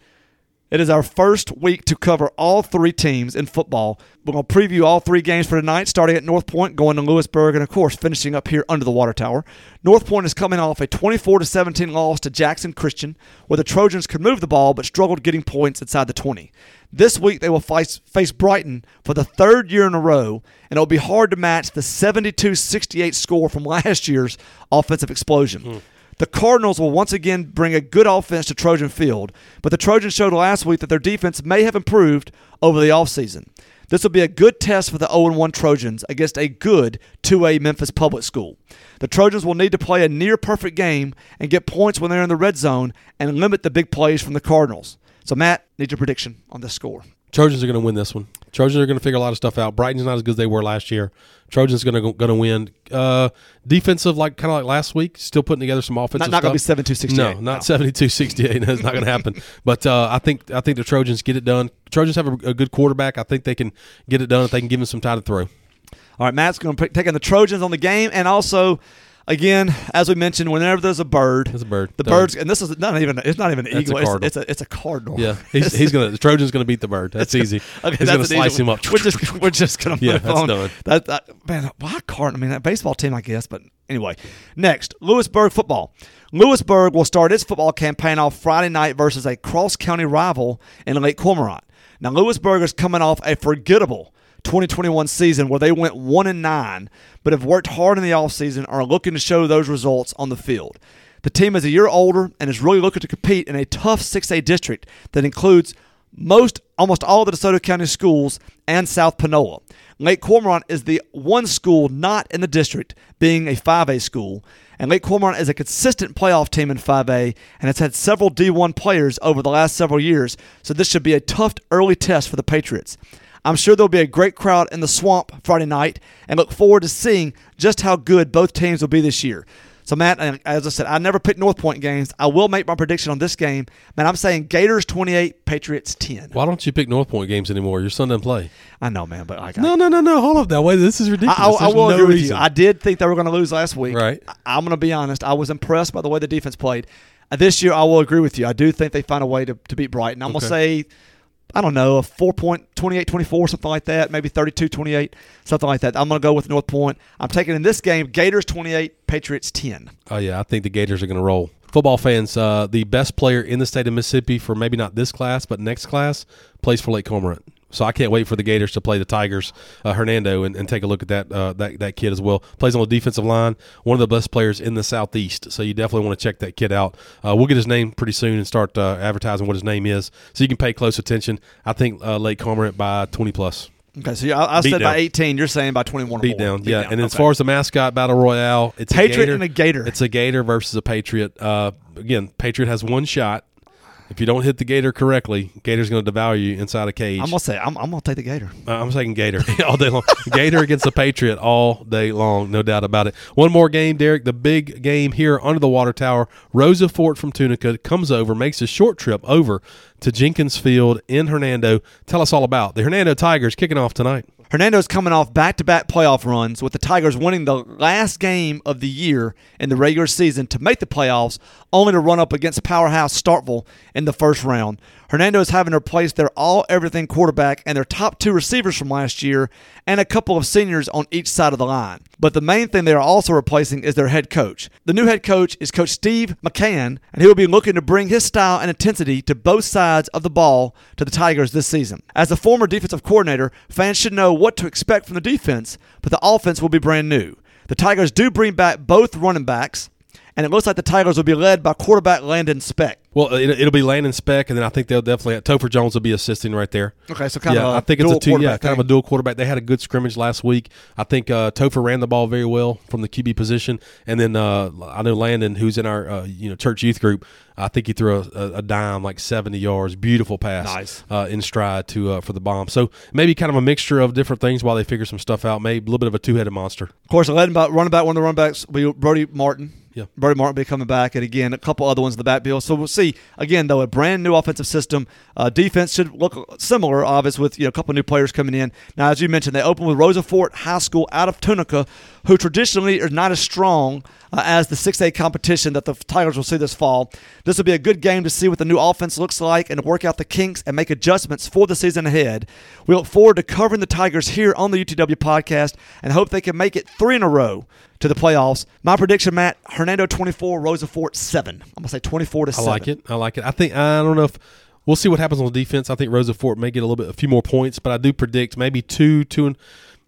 It is our first week to cover all three teams in football. We're going to preview all three games for tonight, starting at North Point, going to Lewisburg, and of course finishing up here under the water tower. North Point is coming off a 24 17 loss to Jackson Christian, where the Trojans could move the ball but struggled getting points inside the 20. This week they will face, face Brighton for the third year in a row, and it'll be hard to match the 72 68 score from last year's offensive explosion. Hmm. The Cardinals will once again bring a good offense to Trojan Field, but the Trojans showed last week that their defense may have improved over the offseason. This will be a good test for the 0 1 Trojans against a good 2A Memphis public school. The Trojans will need to play a near perfect game and get points when they're in the red zone and limit the big plays from the Cardinals. So, Matt, need your prediction on this score.
Trojans are going to win this one. Trojans are going to figure a lot of stuff out. Brighton's not as good as they were last year. Trojans going to going to win. Uh, defensive, like kind of like last week, still putting together some offensive.
Not, not going to be
stuff.
72 68.
No, not 72-68. That's not going to happen. But uh, I think I think the Trojans get it done. Trojans have a, a good quarterback. I think they can get it done if they can give him some time to throw.
All right, Matt's going to take in the Trojans on the game, and also, again, as we mentioned, whenever there's a bird,
It's a bird.
the
Done.
birds, and this is not even it's not even an
That's a
eagle. It's, it's a it's a cardinal.
Yeah, he's, he's gonna. The Trojans gonna beat the bird. That's easy.
Okay,
he's
that's
gonna slice
easy
him up.
We're just we're just gonna
Yeah,
move
that's
on.
done.
That, that man, why Cardinal? I mean, that baseball team, I guess. But anyway, next Lewisburg football. Lewisburg will start its football campaign off Friday night versus a cross county rival in Lake Cormorant. Now Lewisburg is coming off a forgettable 2021 season where they went one and nine, but have worked hard in the offseason are looking to show those results on the field. The team is a year older and is really looking to compete in a tough 6A district that includes most almost all the DeSoto County schools and South Panola. Lake Cormorant is the one school not in the district, being a 5A school, and Lake Cormorant is a consistent playoff team in 5A and has had several D1 players over the last several years, so this should be a tough early test for the Patriots. I'm sure there'll be a great crowd in the swamp Friday night and look forward to seeing just how good both teams will be this year. So, Matt, as I said, I never pick North Point games. I will make my prediction on this game. Man, I'm saying Gators 28, Patriots 10.
Why don't you pick North Point games anymore? Your son doesn't play.
I know, man, but like,
No, no, no, no. Hold up. That way, this is
I,
ridiculous.
I, I
There's
will
no
agree with
reason.
you. I did think they were going to lose last week.
Right.
I, I'm going to be honest. I was impressed by the way the defense played. Uh, this year, I will agree with you. I do think they find a way to, to beat Brighton. I'm going to say, I don't know, a 4 point, 28 24, something like that, maybe 32 28, something like that. I'm going to go with North Point. I'm taking in this game Gators 28, Patriots 10.
Oh yeah, I think the Gators are going to roll. Football fans, uh, the best player in the state of Mississippi for maybe not this class, but next class plays for Lake Cormorant. So I can't wait for the Gators to play the Tigers, uh, Hernando, and, and take a look at that uh, that that kid as well. Plays on the defensive line, one of the best players in the southeast. So you definitely want to check that kid out. Uh, we'll get his name pretty soon and start uh, advertising what his name is, so you can pay close attention. I think uh, Lake Cormorant by twenty plus.
Okay, so I, I
Beat
said by 18. You're saying by 21 or
Beat down, yeah. And as
Okay.
far as the mascot battle royale, it's
Patriot
a gator,
and a gator.
It's a gator versus a patriot. Uh, again, patriot has one shot. If you don't hit the gator correctly, gator's going to devour you inside a cage.
I'm going to say, I'm, I'm going to take the Gator.
Uh, I'm saying Gator all day long. Gator against the Patriot all day long, no doubt about it. One more game, Derek. The big game here under the water tower. Rosa Fort from Tunica comes over, makes a short trip over to Jenkins Field in Hernando. Tell us all about the Hernando Tigers kicking off tonight.
Hernando's coming off back to back playoff runs, with the Tigers winning the last game of the year in the regular season to make the playoffs, only to run up against powerhouse Starkville in the first round. Hernando is having to replace their all everything quarterback and their top two receivers from last year, and a couple of seniors on each side of the line. But the main thing they are also replacing is their head coach. The new head coach is Coach Steve McCann, and he will be looking to bring his style and intensity to both sides of the ball to the Tigers this season. As a former defensive coordinator, fans should know what to expect from the defense, but the offense will be brand new. The Tigers do bring back both running backs, and it looks like the Tigers will be led by quarterback Landon Speck.
Well, it, it'll be Landon Speck, and then I think they'll definitely Topher Jones will be assisting right there.
Okay, so kind
yeah,
of a
I think it's a two, yeah, kind of a dual quarterback. They had a good scrimmage last week. I think uh, Topher ran the ball very well from the QB position, and then uh, I know Landon, who's in our uh, you know church youth group. I think he threw a, a, a dime like seventy yards, beautiful pass,
Nice.
uh, in stride to uh, for the bomb. So maybe kind of a mixture of different things while they figure some stuff out. Maybe a little bit of a two headed monster.
Of course, led by running back, one of the running backs will be Brody Martin.
Yeah.
Brody Martin will be coming back, and again, a couple other ones in the backfield. So we'll see. Again, though, a brand new offensive system. Uh, defense should look similar, obviously, with you know, a couple new players coming in. Now, as you mentioned, they open with Rosa Fort High School out of Tunica, who traditionally are not as strong uh, as the 6A competition that the Tigers will see this fall. This will be a good game to see what the new offense looks like and work out the kinks and make adjustments for the season ahead. We look forward to covering the Tigers here on the UTW podcast and hope they can make it three in a row to the playoffs. My prediction, Matt, Hernando 24, Rosa Fort 7. I'm going to say 24 to
I
7.
like it. I like it. I think I don't know if we'll see what happens on the defense. I think Rosa Fort may get a little bit, a few more points, but I do predict maybe two, two and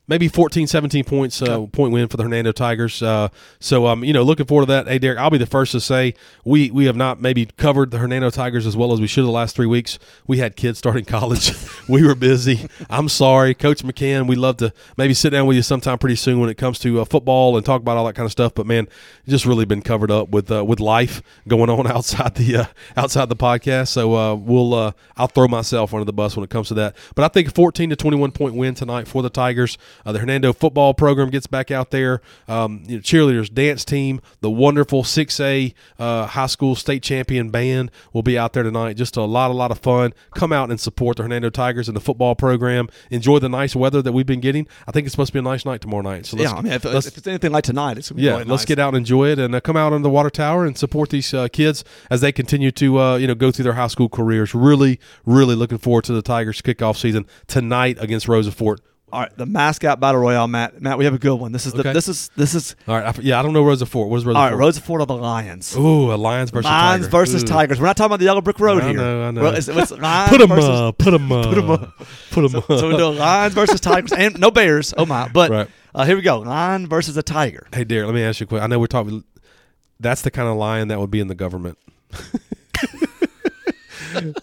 maybe 14, 17 points, uh, point win for the Hernando Tigers. Uh, so, um, you know, looking forward to that. Hey, Derek, I'll be the first to say we we have not maybe covered the Hernando Tigers as well as we should the last three weeks. We had kids starting college. we were busy. I'm sorry, Coach McCann. We love to maybe sit down with you sometime pretty soon when it comes to uh, football and talk about all that kind of stuff. But man, just really been covered up with uh, with life going on outside the uh, outside the podcast. So uh, we'll uh, I'll throw myself under the bus when it comes to that. But I think 14 to 21 point win tonight for the Tigers. Uh, the Hernando football program gets back out there. Um, you know, cheerleaders, dance team, the wonderful 6A uh, high school state champion band will be out there tonight. Just a lot, a lot of fun. Come out and support the Hernando Tigers and the football program. Enjoy the nice weather that we've been getting. I think it's supposed to be a nice night tomorrow night. So let's,
Yeah, I mean, if, if it's anything like tonight, it's going to be
yeah,
really
let's
nice.
get out and enjoy it, and uh, come out on the water tower and support these uh, kids as they continue to uh, you know go through their high school careers. Really, really looking forward to the Tigers kickoff season tonight against Rosa Fort.
All right, the mascot battle royale, Matt. Matt, we have a good one. This is the
Okay.
this is this is
All right, I, yeah, I don't know Rosa Fort. What is Rosa
all right.
Fort?
Rosa Fort of the Lions.
Ooh, a Lions versus
Lions
Tiger.
versus
Ooh.
Tigers. We're not talking about the Yellow Brick Road
I
here.
know, I know.
Well, it's, it's Lions
Put them
versus,
up. Put them up. Put them up. Put them up.
So we're doing Lions versus Tigers and no Bears. Oh my! But
Right.
uh, here we go. Lion versus a Tiger.
Hey, Derek, let me ask you a question. I know we're talking. That's the kind of lion that would be in the government.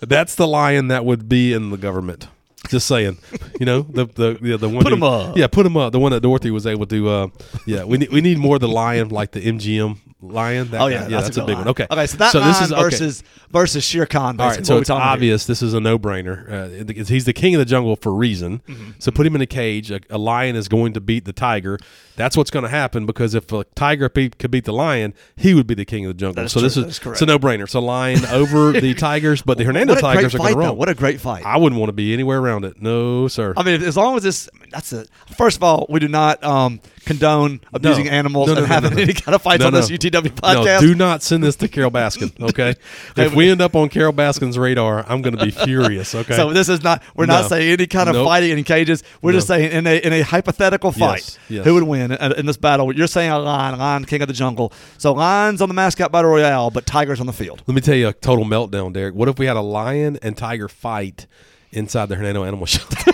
that's the lion that would be in the government. Just saying, you know the the yeah, the one.
Put
who-
up.
Yeah, put them up. The one that Dorothy was able to. Uh, yeah, we need we need more of the lion like the MGM lion. That
Oh
guy.
yeah,
yeah, that's, a,
good
big
lion.
one. Okay,
Okay, so that
so this is okay.
versus versus Shere Khan.
All right, so it's
about here.
obvious this is a no-brainer. Uh, he's the king of the jungle for a reason.
Mm-hmm.
So put him in a cage. A, a lion is going to beat the tiger. That's what's going to happen because if a tiger could beat the lion, he would be the king of the jungle. So this
true.
is
That is
it's a no-brainer. It's a lion over the tigers, but the Hernando
a
tigers are going to roll.
What a great fight.
I wouldn't want to be anywhere around it. No, sir.
I mean, as long as this, I mean, that's it. First of all, we do not um, condone abusing
No.
animals
No, no,
and
no,
having
no, no.
any kind of fights
No,
on this
no.
UTW
no,
podcast.
do not send this to Carole Baskin. Okay, if we end up on Carole Baskin's radar, I'm going to be furious. Okay,
So this is not. We're not
No.
saying any kind of
Nope.
fighting in cages. We're just saying in a in a hypothetical fight,
Yes, yes.
who would win in, in this battle? You're saying a lion, lion, king of the jungle. So lions on the mascot battle royale, but tigers on the field.
Let me tell you a total meltdown, Derek. What if we had a lion and tiger fight inside the Hernando Animal Shelter?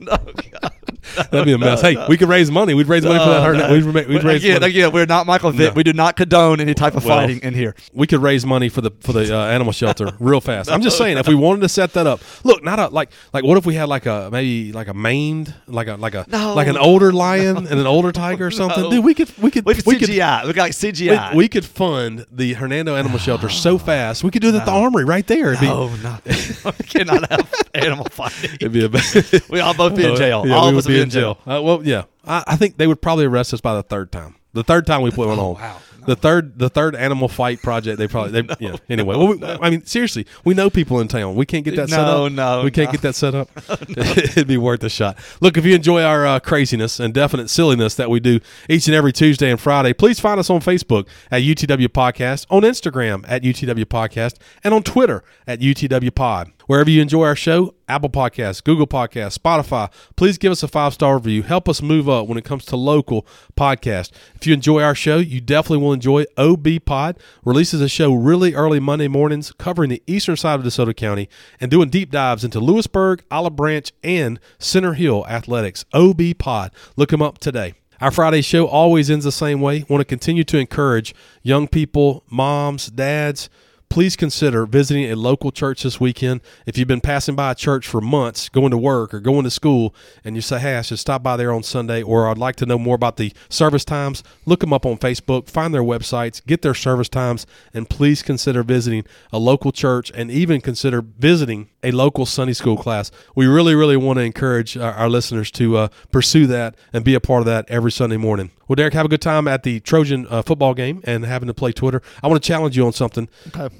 That'd be a mess. hey, we could raise money. We'd raise money for that. Hernando.
no.
We'd, ra- we'd raise
again,
money.
again, we're not Michael Vick.
No.
We do not condone any type of
Well,
fighting in here.
we could raise money for the for the uh, animal shelter real fast. I'm just saying, if we wanted to set that up, look, not a like like what if we had like a maybe like a maned like a like a
No.
like an older lion and an older tiger or something,
No.
dude. We could we could
We could
we could
CGI. We got like CGI.
we, we could fund the Hernando Animal Shelter so fast. We could do it at the armory right there. It'd be,
oh no, we cannot have animal fighting.
it'd be a
We all both be in jail.
Yeah,
all of us would be in jail.
Uh, well, yeah, I, I think they would probably arrest us by the third time. The third time we put one on.
Oh, wow.
The third, the third animal fight project. They probably, they, yeah. Anyway, well, we, I mean, seriously, we know people in town. We can't get that set up.
no,
we can't
no.
get that set up. It'd be worth a shot. Look, if you enjoy our uh, craziness and definite silliness that we do each and every Tuesday and Friday, please find us on Facebook at UTW Podcast, on Instagram at UTW Podcast, and on Twitter at UTW Pod. Wherever you enjoy our show, Apple Podcasts, Google Podcasts, Spotify, please give us a five star review. Help us move up when it comes to local podcast. If you enjoy our show, you definitely will enjoy OB Pod. Releases a show really early Monday mornings covering the eastern side of DeSoto County and doing deep dives into Lewisburg, Olive Branch, and Center Hill athletics. OB Pod. Look them up today. Our Friday show always ends the same way. Want to continue to encourage young people, moms, dads, please consider visiting a local church this weekend. If you've been passing by a church for months, going to work or going to school, and you say, hey, I should stop by there on Sunday, or I'd like to know more about the service times, look them up on Facebook, find their websites, get their service times, and please consider visiting a local church and even consider visiting a local Sunday school class. We really, really want to encourage our, our listeners to uh, pursue that and be a part of that every Sunday morning. Well, Derek, have a good time at the Trojan uh, football game and having to play Twitter. I want to challenge you on something.
Okay.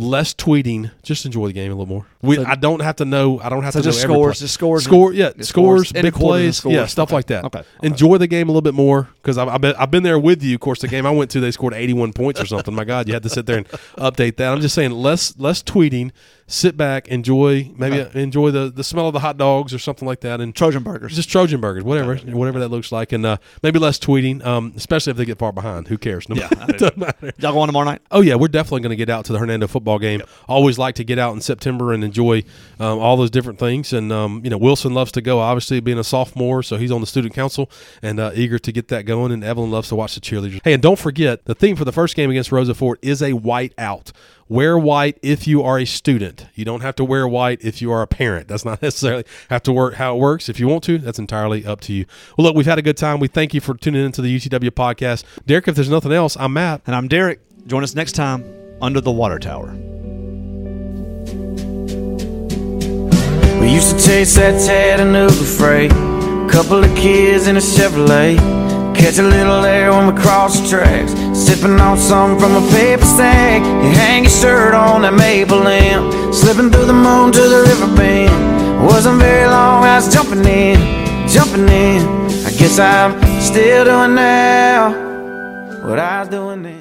Less tweeting, just enjoy the game a little more. We,
So-
I don't have to know. I don't have
So
to know
just
every
scores, just scores,
score, yeah, scores,
scores,
big plays,
scores.
yeah, stuff
Okay.
like that.
Okay. Okay.
Enjoy the game a little bit more because I've, I've been I've been there with you. Of course, the game I went to, they scored eighty one points or something. My God, you had to sit there and update that. I'm just saying, less less tweeting. Sit back, enjoy maybe enjoy the, the smell of the hot dogs or something like that, and
Trojan burgers.
just Trojan burgers, whatever, whatever that looks like, and uh, maybe less tweeting, um, especially if they get far behind. Who cares? No
Yeah,
matter- doesn't matter.
Y'all going tomorrow night?
Oh yeah, we're definitely going to get out to the Hernando football game. Always like to get out in September and enjoy um, all those different things. And um, you know, Wilson loves to go. Obviously, being a sophomore, so he's on the student council and uh, eager to get that going. And Evelyn loves to watch the cheerleaders. Hey, and don't forget the theme for the first game against Rosa Fort is a white out. Wear white if you are a student. You don't have to wear white if you are a parent. That's not necessarily have to work how it works. If you want to, that's entirely up to you. Well, look, we've had a good time. We thank you for tuning into the UTW podcast. Derek, if there's nothing else, I'm Matt.
And I'm Derek. Join us next time under the water tower.
We used to chase that Chattanooga freight. A couple of kids in a Chevrolet. Catch a little air when we cross the tracks. Sipping on something from a paper sack. You hang your shirt on that maple limb. Slipping through the moon to the river bend. Wasn't very long, I was jumping in, jumping in. I guess I'm still doing now what I was doing then.